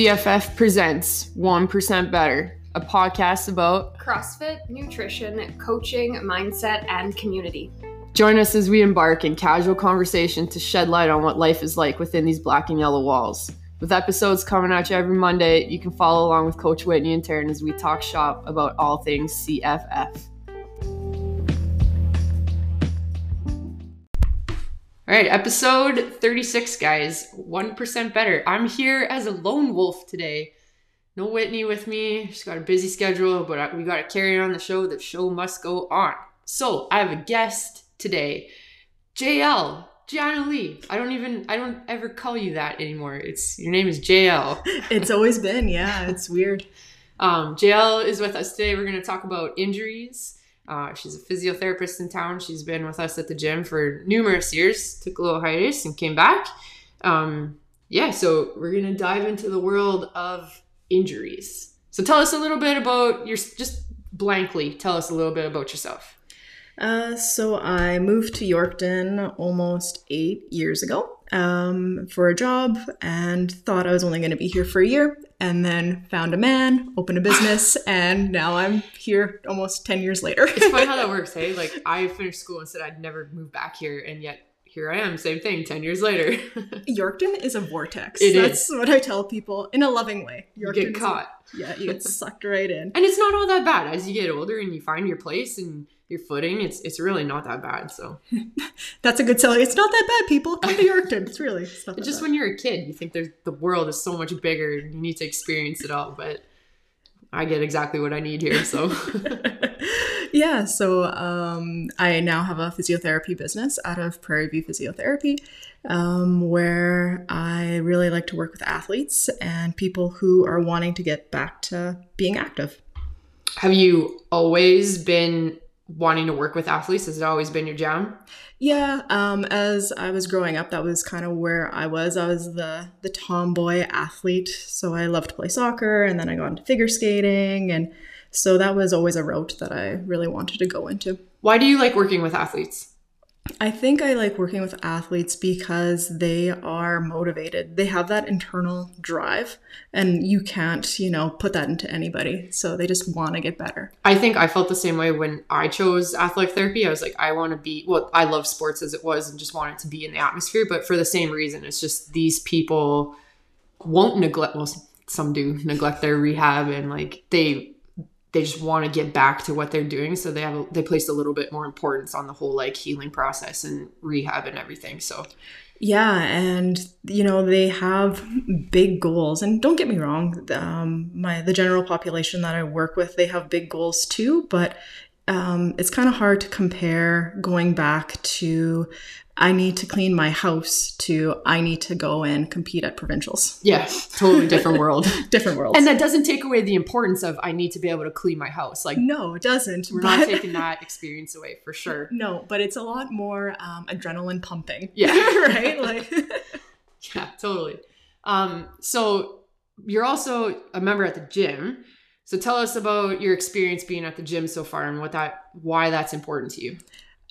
CFF presents 1% Better, a podcast about CrossFit, nutrition, coaching, mindset, and community. Join us as we embark in casual conversation to shed light on what life is like within these black and yellow walls. With episodes coming at you every Monday, you can follow along with Coach Whitney and Taryn as we talk shop about all things CFF. All right, episode 36, guys. 1% better. I'm here as a lone wolf today. No Whitney with me. She's got a busy schedule, but we got to carry on the show. The show must go on. So I have a guest today, JL. Gianna Lee. I don't even I don't ever call you that anymore. It's your name is JL. it's always been, yeah. It's weird. Um, JL is with us today. We're gonna talk about injuries uh, she's a physiotherapist in town. She's been with us at the gym for numerous years. Took a little hiatus and came back. Um, yeah, so we're gonna dive into the world of injuries. So tell us a little bit about your just blankly. Tell us a little bit about yourself. Uh, so I moved to Yorkton almost eight years ago um, for a job and thought I was only going to be here for a year and then found a man, opened a business, and now I'm here almost 10 years later. it's funny how that works, hey? Like, I finished school and said I'd never move back here, and yet here I am, same thing, 10 years later. Yorkton is a vortex. It That's is. what I tell people in a loving way. Yorkton you get caught. A, yeah, you get sucked right in. And it's not all that bad. As you get older and you find your place and your footing, it's it's really not that bad. So that's a good selling. It's not that bad, people. Come to Yorkton. It's really it's it's just bad. when you're a kid, you think there's the world is so much bigger. You need to experience it all, but I get exactly what I need here. So yeah, so um, I now have a physiotherapy business out of Prairie View Physiotherapy, um, where I really like to work with athletes and people who are wanting to get back to being active. Have you always been wanting to work with athletes? Has it always been your jam? Yeah, um, as I was growing up, that was kind of where I was. I was the the tomboy athlete, so I loved to play soccer, and then I got into figure skating, and so that was always a route that I really wanted to go into. Why do you like working with athletes? I think I like working with athletes because they are motivated. They have that internal drive, and you can't, you know, put that into anybody. So they just want to get better. I think I felt the same way when I chose athletic therapy. I was like, I want to be, well, I love sports as it was and just wanted to be in the atmosphere. But for the same reason, it's just these people won't neglect, well, some do neglect their rehab and like they they just want to get back to what they're doing so they have they placed a little bit more importance on the whole like healing process and rehab and everything so. Yeah and you know they have big goals and don't get me wrong um, my the general population that i work with they have big goals too but um, it's kind of hard to compare going back to I need to clean my house to I need to go and compete at provincials. Yeah, totally different world. different world. And that doesn't take away the importance of I need to be able to clean my house. Like no, it doesn't. We're but, not taking that experience away for sure. No, but it's a lot more um, adrenaline pumping. Yeah, right. Like yeah, totally. Um, so you're also a member at the gym. So tell us about your experience being at the gym so far and what that why that's important to you.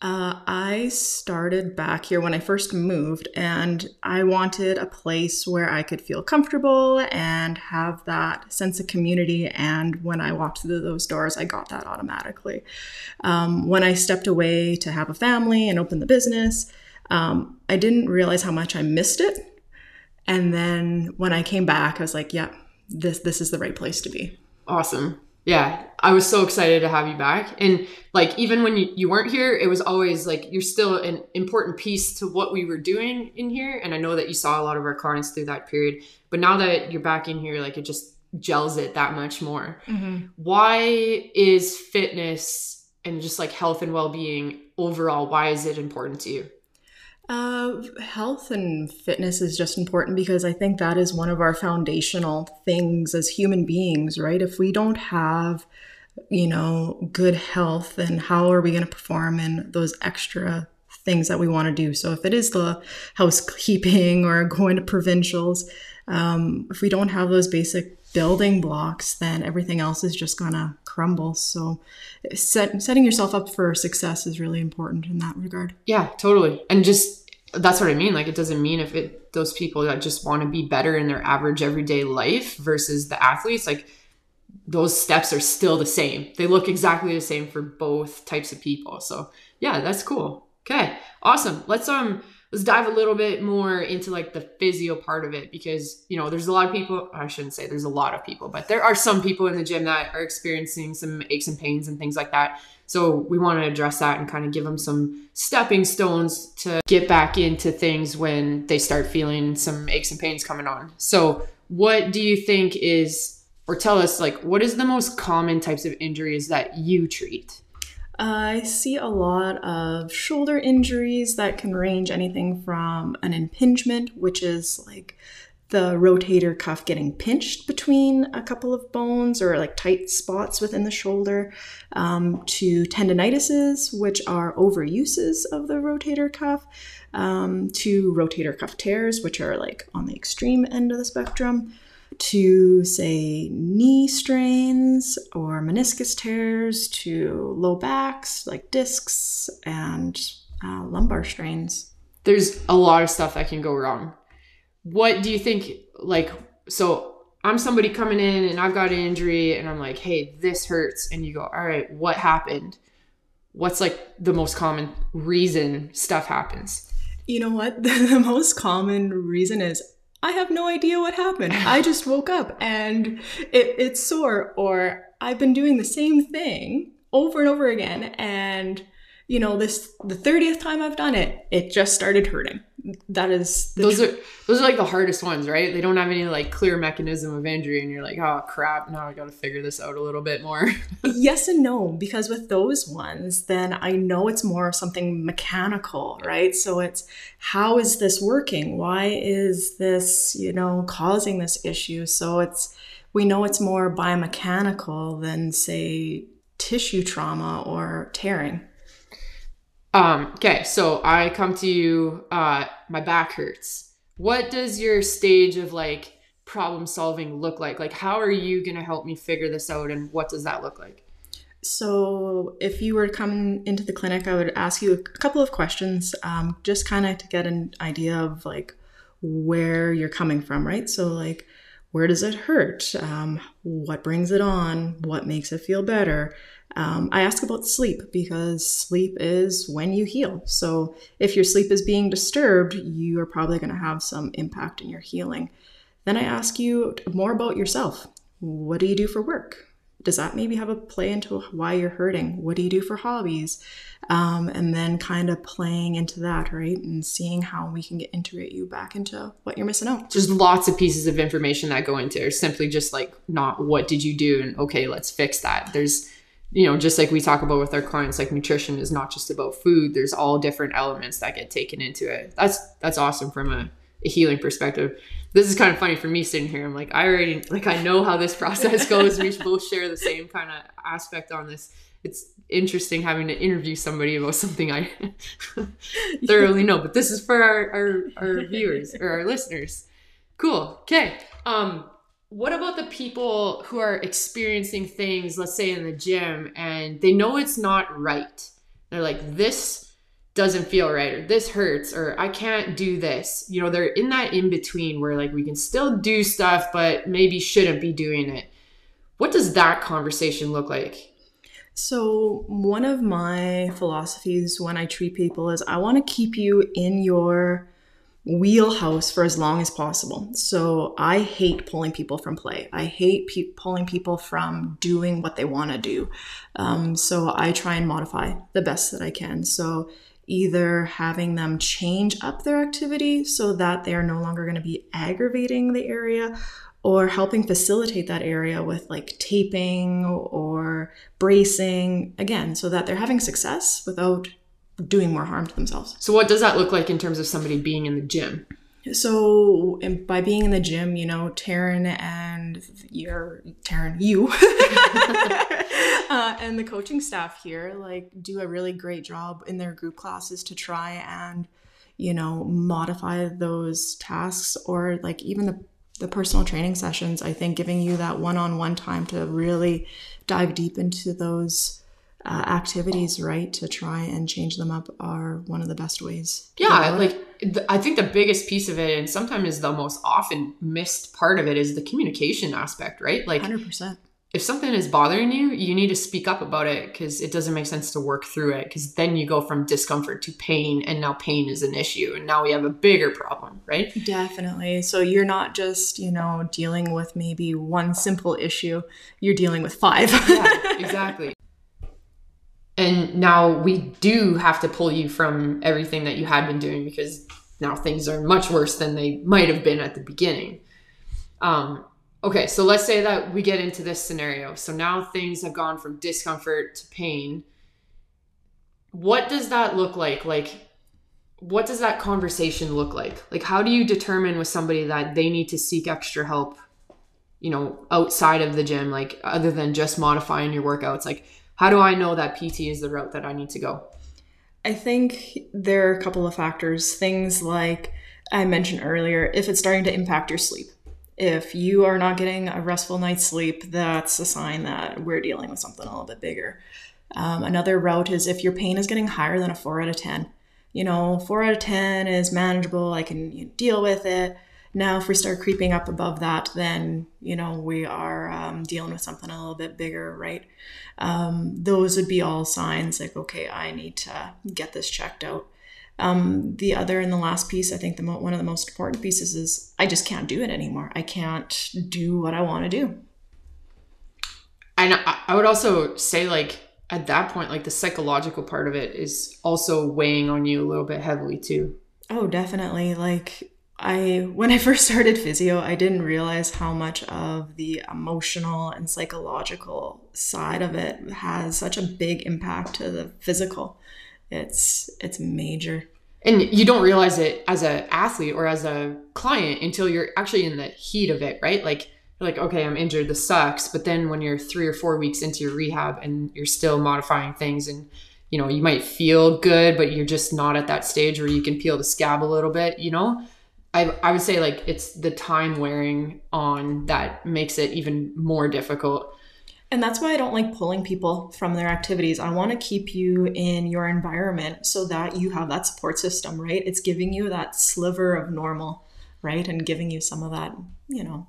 Uh, I started back here when I first moved, and I wanted a place where I could feel comfortable and have that sense of community. And when I walked through those doors, I got that automatically. Um, when I stepped away to have a family and open the business, um, I didn't realize how much I missed it. And then when I came back, I was like, "Yeah, this this is the right place to be." Awesome yeah i was so excited to have you back. And like even when you, you weren't here it was always like you're still an important piece to what we were doing in here. And i know that you saw a lot of our clients through that period. But now that you're back in here like it just gels it that much more. Mm-hmm. why is fitness and just like health and well-being overall why is it important to you uh, health and fitness is just important because I think that is one of our foundational things as human beings, right? If we don't have, you know, good health, then how are we going to perform in those extra things that we want to do? So if it is the housekeeping or going to provincials, um, if we don't have those basic building blocks, then everything else is just going to crumble. So set, setting yourself up for success is really important in that regard. Yeah, totally. And just that's what I mean. Like it doesn't mean if it those people that just want to be better in their average everyday life versus the athletes, like those steps are still the same. They look exactly the same for both types of people. So yeah, that's cool. Okay, awesome. Let's um let's dive a little bit more into like the physio part of it because you know there's a lot of people i shouldn't say there's a lot of people but there are some people in the gym that are experiencing some aches and pains and things like that. So we want to address that and kind of give them some stepping stones to get back into things when they start feeling some aches and pains coming on. So what do you think is or tell us like what is the most common types of injuries that you treat I see a lot of shoulder injuries that can range anything from an impingement, which is like the rotator cuff getting pinched between a couple of bones or like tight spots within the shoulder, um, to tendinitises, which are overuses of the rotator cuff, um, to rotator cuff tears, which are like on the extreme end of the spectrum to say knee strains or meniscus tears to low backs like discs and uh, lumbar strains. There's a lot of stuff that can go wrong. What do you think? Like, so I'm somebody coming in and I've got an injury and I'm like, hey, this hurts. And you go, all right, what happened? What's like the most common reason stuff happens? You know what? The most common reason is I have no idea what happened. I just woke up and it, it's sore, or I've been doing the same thing over and over again. And, you know, this the 30th time I've done it, it just started hurting. That is those tr- are those are like the hardest ones, right? They don't have any like clear mechanism of injury, and you're like, oh crap, now I gotta figure this out a little bit more. yes and no, because with those ones, then I know it's more of something mechanical, right? So it's how is this working? Why is this, you know, causing this issue? So it's we know it's more biomechanical than say tissue trauma or tearing. Um, okay, so I come to you, uh, my back hurts. What does your stage of like problem solving look like? Like, how are you going to help me figure this out and what does that look like? So, if you were coming into the clinic, I would ask you a couple of questions, um, just kind of to get an idea of like where you're coming from, right? So, like, where does it hurt? Um, what brings it on? What makes it feel better? Um, I ask about sleep because sleep is when you heal. So if your sleep is being disturbed, you are probably going to have some impact in your healing. Then I ask you more about yourself. What do you do for work? Does that maybe have a play into why you're hurting? What do you do for hobbies? Um, and then kind of playing into that, right? And seeing how we can get integrate you back into what you're missing out. There's lots of pieces of information that go into it. Simply just like not what did you do and okay, let's fix that. There's you know, just like we talk about with our clients, like nutrition is not just about food. There's all different elements that get taken into it. That's that's awesome from a, a healing perspective. This is kind of funny for me sitting here. I'm like, I already like I know how this process goes. we both share the same kind of aspect on this. It's interesting having to interview somebody about something I thoroughly know. But this is for our, our, our viewers or our listeners. Cool. Okay. Um, what about the people who are experiencing things, let's say in the gym, and they know it's not right? They're like, this doesn't feel right, or this hurts, or I can't do this. You know, they're in that in between where like we can still do stuff, but maybe shouldn't be doing it. What does that conversation look like? So, one of my philosophies when I treat people is I want to keep you in your wheelhouse for as long as possible. So I hate pulling people from play. I hate pe- pulling people from doing what they want to do. Um, so I try and modify the best that I can. So either having them change up their activity so that they are no longer going to be aggravating the area or helping facilitate that area with like taping or bracing again so that they're having success without doing more harm to themselves. So, what does that look like in terms of somebody being in the gym? So, by being in the gym, you know, Taryn and your Taryn, you uh, and the coaching staff here, like, do a really great job in their group classes to try and, you know, modify those tasks or like even the the personal training sessions. I think giving you that one on one time to really dive deep into those uh, activities right to try and change them up are one of the best ways yeah like th- I think the biggest piece of it, and sometimes the most often missed part of it, is the communication aspect, right? Like, 100%. if something is bothering you, you need to speak up about it because it doesn't make sense to work through it because then you go from discomfort to pain, and now pain is an issue, and now we have a bigger problem, right? Definitely. So you're not just, you know, dealing with maybe one simple issue, you're dealing with five. yeah, exactly. And now we do have to pull you from everything that you had been doing because now things are much worse than they might have been at the beginning. Um, okay, so let's say that we get into this scenario. So now things have gone from discomfort to pain. What does that look like? Like, what does that conversation look like? Like, how do you determine with somebody that they need to seek extra help, you know, outside of the gym, like other than just modifying your workouts? Like, how do I know that PT is the route that I need to go? I think there are a couple of factors. Things like I mentioned earlier, if it's starting to impact your sleep. If you are not getting a restful night's sleep, that's a sign that we're dealing with something a little bit bigger. Um, another route is if your pain is getting higher than a 4 out of 10. You know, 4 out of 10 is manageable, I can deal with it. Now, if we start creeping up above that, then you know we are um, dealing with something a little bit bigger, right? Um, those would be all signs like, okay, I need to get this checked out. Um, the other and the last piece, I think the mo- one of the most important pieces is I just can't do it anymore. I can't do what I want to do. And I, I would also say, like, at that point, like the psychological part of it is also weighing on you a little bit heavily too. Oh, definitely. Like I when I first started physio, I didn't realize how much of the emotional and psychological side of it has such a big impact to the physical. It's it's major. And you don't realize it as an athlete or as a client until you're actually in the heat of it, right? Like you're like, okay, I'm injured, this sucks. But then when you're three or four weeks into your rehab and you're still modifying things and you know, you might feel good, but you're just not at that stage where you can peel the scab a little bit, you know? I, I would say like it's the time wearing on that makes it even more difficult. And that's why I don't like pulling people from their activities. I want to keep you in your environment so that you have that support system, right? It's giving you that sliver of normal, right? And giving you some of that, you know,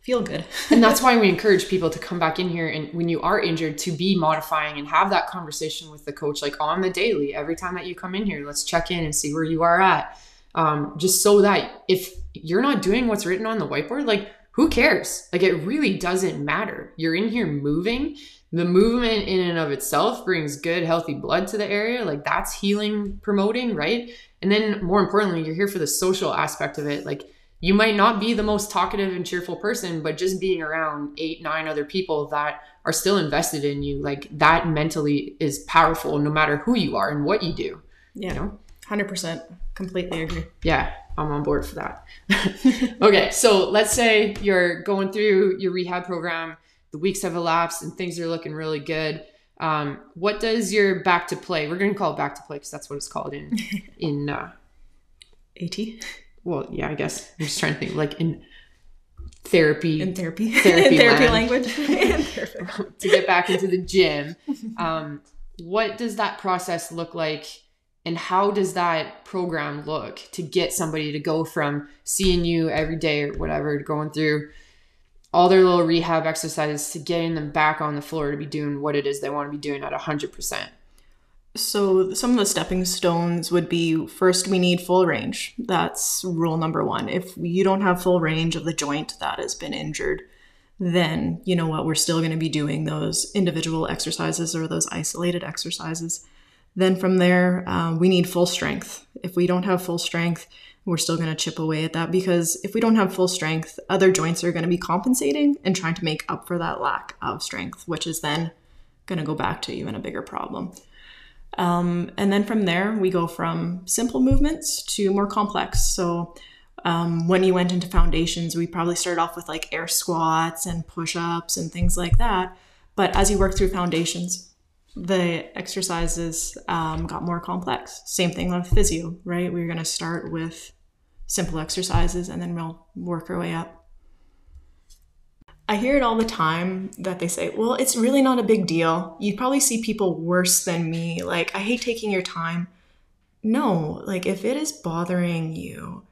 feel good. and that's why we encourage people to come back in here and when you are injured to be modifying and have that conversation with the coach like on the daily every time that you come in here let's check in and see where you are at um, just so that if you're not doing what's written on the whiteboard like who cares like it really doesn't matter you're in here moving the movement in and of itself brings good healthy blood to the area like that's healing promoting right and then more importantly you're here for the social aspect of it like you might not be the most talkative and cheerful person, but just being around eight, nine other people that are still invested in you, like that mentally is powerful no matter who you are and what you do. Yeah. You know? 100%. Completely agree. Yeah, I'm on board for that. okay, so let's say you're going through your rehab program, the weeks have elapsed and things are looking really good. Um, what does your back to play? We're going to call it back to play because that's what it's called in in uh, AT well, yeah, I guess I'm just trying to think like in therapy, in therapy, therapy, in therapy language, to get back into the gym. Um, what does that process look like? And how does that program look to get somebody to go from seeing you every day or whatever, going through all their little rehab exercises to getting them back on the floor to be doing what it is they want to be doing at 100%? So, some of the stepping stones would be first, we need full range. That's rule number one. If you don't have full range of the joint that has been injured, then you know what, we're still going to be doing those individual exercises or those isolated exercises. Then from there, um, we need full strength. If we don't have full strength, we're still going to chip away at that because if we don't have full strength, other joints are going to be compensating and trying to make up for that lack of strength, which is then going to go back to even a bigger problem. Um, and then from there, we go from simple movements to more complex. So um, when you went into foundations, we probably started off with like air squats and push ups and things like that. But as you work through foundations, the exercises um, got more complex. Same thing with physio, right? We we're going to start with simple exercises and then we'll work our way up. I hear it all the time that they say, well, it's really not a big deal. You probably see people worse than me. Like, I hate taking your time. no, like if it is bothering you,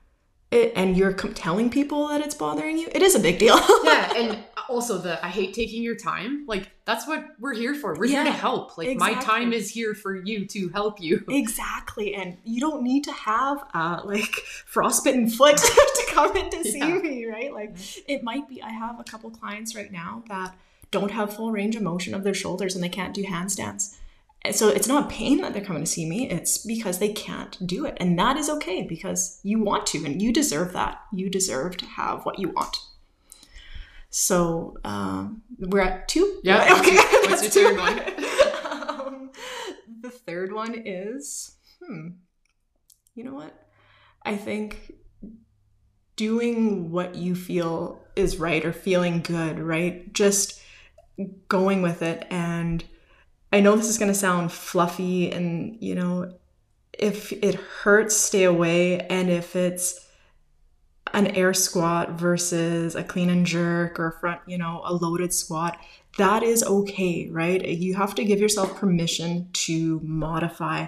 it, and you're telling people that it's bothering you, it is a big deal. yeah, and also the I hate taking your time. Like that's what we're here for. We're here to help. Like my time is here for you to help you. Exactly, and you don't need to have uh, like frostbitten foot to come in to see Yeah. me, right? Like it might be. I have a couple clients right now that don't have full range of motion of their shoulders and they can't do handstands. So it's not a pain that they're coming to see me. It's because they can't do it, and that is okay because you want to, and you deserve that. You deserve to have what you want. So um, we're at two. Yeah? Okay. what's that's your two. third um, the third one is, hmm, you know what? I think doing what you feel is right or feeling good, right? Just going with it. And I know this is going to sound fluffy and, you know, if it hurts, stay away. And if it's an air squat versus a clean and jerk or front, you know, a loaded squat, that is okay, right? You have to give yourself permission to modify.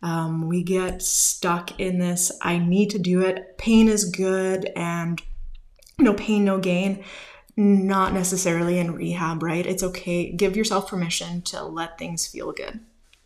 Um, we get stuck in this, I need to do it. Pain is good and no pain, no gain. Not necessarily in rehab, right? It's okay. Give yourself permission to let things feel good.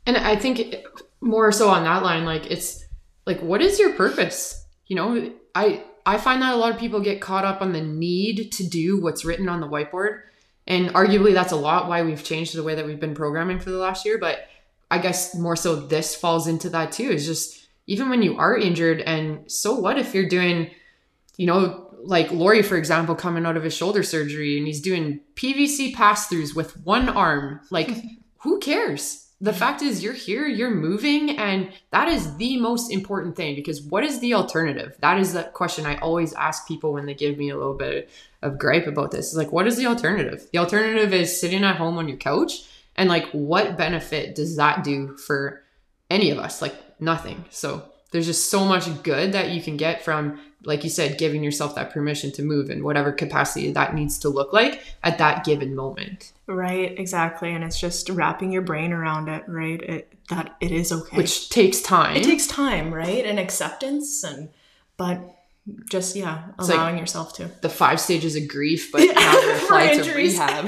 And I think more so on that line, like it's like, what is your purpose? You know, I I find that a lot of people get caught up on the need to do what's written on the whiteboard, and arguably that's a lot why we've changed the way that we've been programming for the last year. But I guess more so this falls into that too. Is just even when you are injured, and so what if you're doing, you know, like Lori, for example, coming out of his shoulder surgery and he's doing PVC pass throughs with one arm. Like, who cares? The fact is, you're here, you're moving, and that is the most important thing because what is the alternative? That is the question I always ask people when they give me a little bit of gripe about this. It's like, what is the alternative? The alternative is sitting at home on your couch, and like, what benefit does that do for any of us? Like, nothing. So, there's just so much good that you can get from like you said giving yourself that permission to move in whatever capacity that needs to look like at that given moment Right, exactly. And it's just wrapping your brain around it, right? It, that it is okay. which takes time it takes time, right? And acceptance and but just yeah, It's like- allowing yourself to. the five stages of grief but now they're applied to rehab.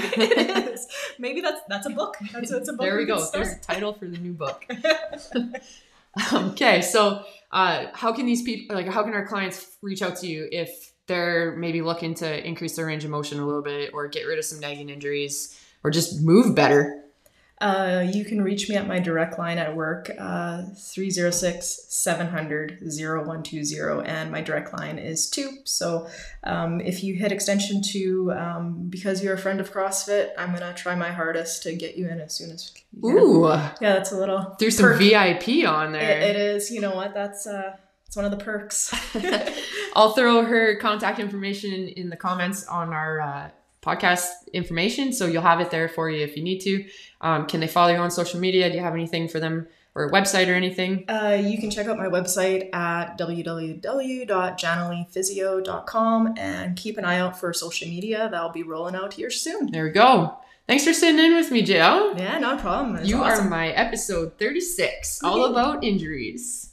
Maybe that's that's a book. That's, that's a book. there we can go there's a title for the new book okay so uh how can these people like how can our clients reach out to you if they're maybe looking to increase their range of motion a little bit or get rid of some nagging injuries or just move better Uh, you can reach me at my direct line at work, uh, 306 700 0120, and my direct line is 2. So um, if you hit extension 2, um, because you're a friend of CrossFit, I'm going to try my hardest to get you in as soon as you ooh Yeah, that's a little. there's some vip on there It, it is. You know what? That's uh, it's one of the perks. I'll throw her contact information in, in the comments on our uh, podcast information, so you'll have it there for you if you need to. Um, can they follow you on social media? Do you have anything for them or a website or anything? Uh, you can check out my website at www.janelyphysio.com and keep an eye out for social media. That'll be rolling out here soon. There we go. Thanks for sitting in with me, Jill. Yeah, no problem. It's You awesome. are my episode 36, all about injuries.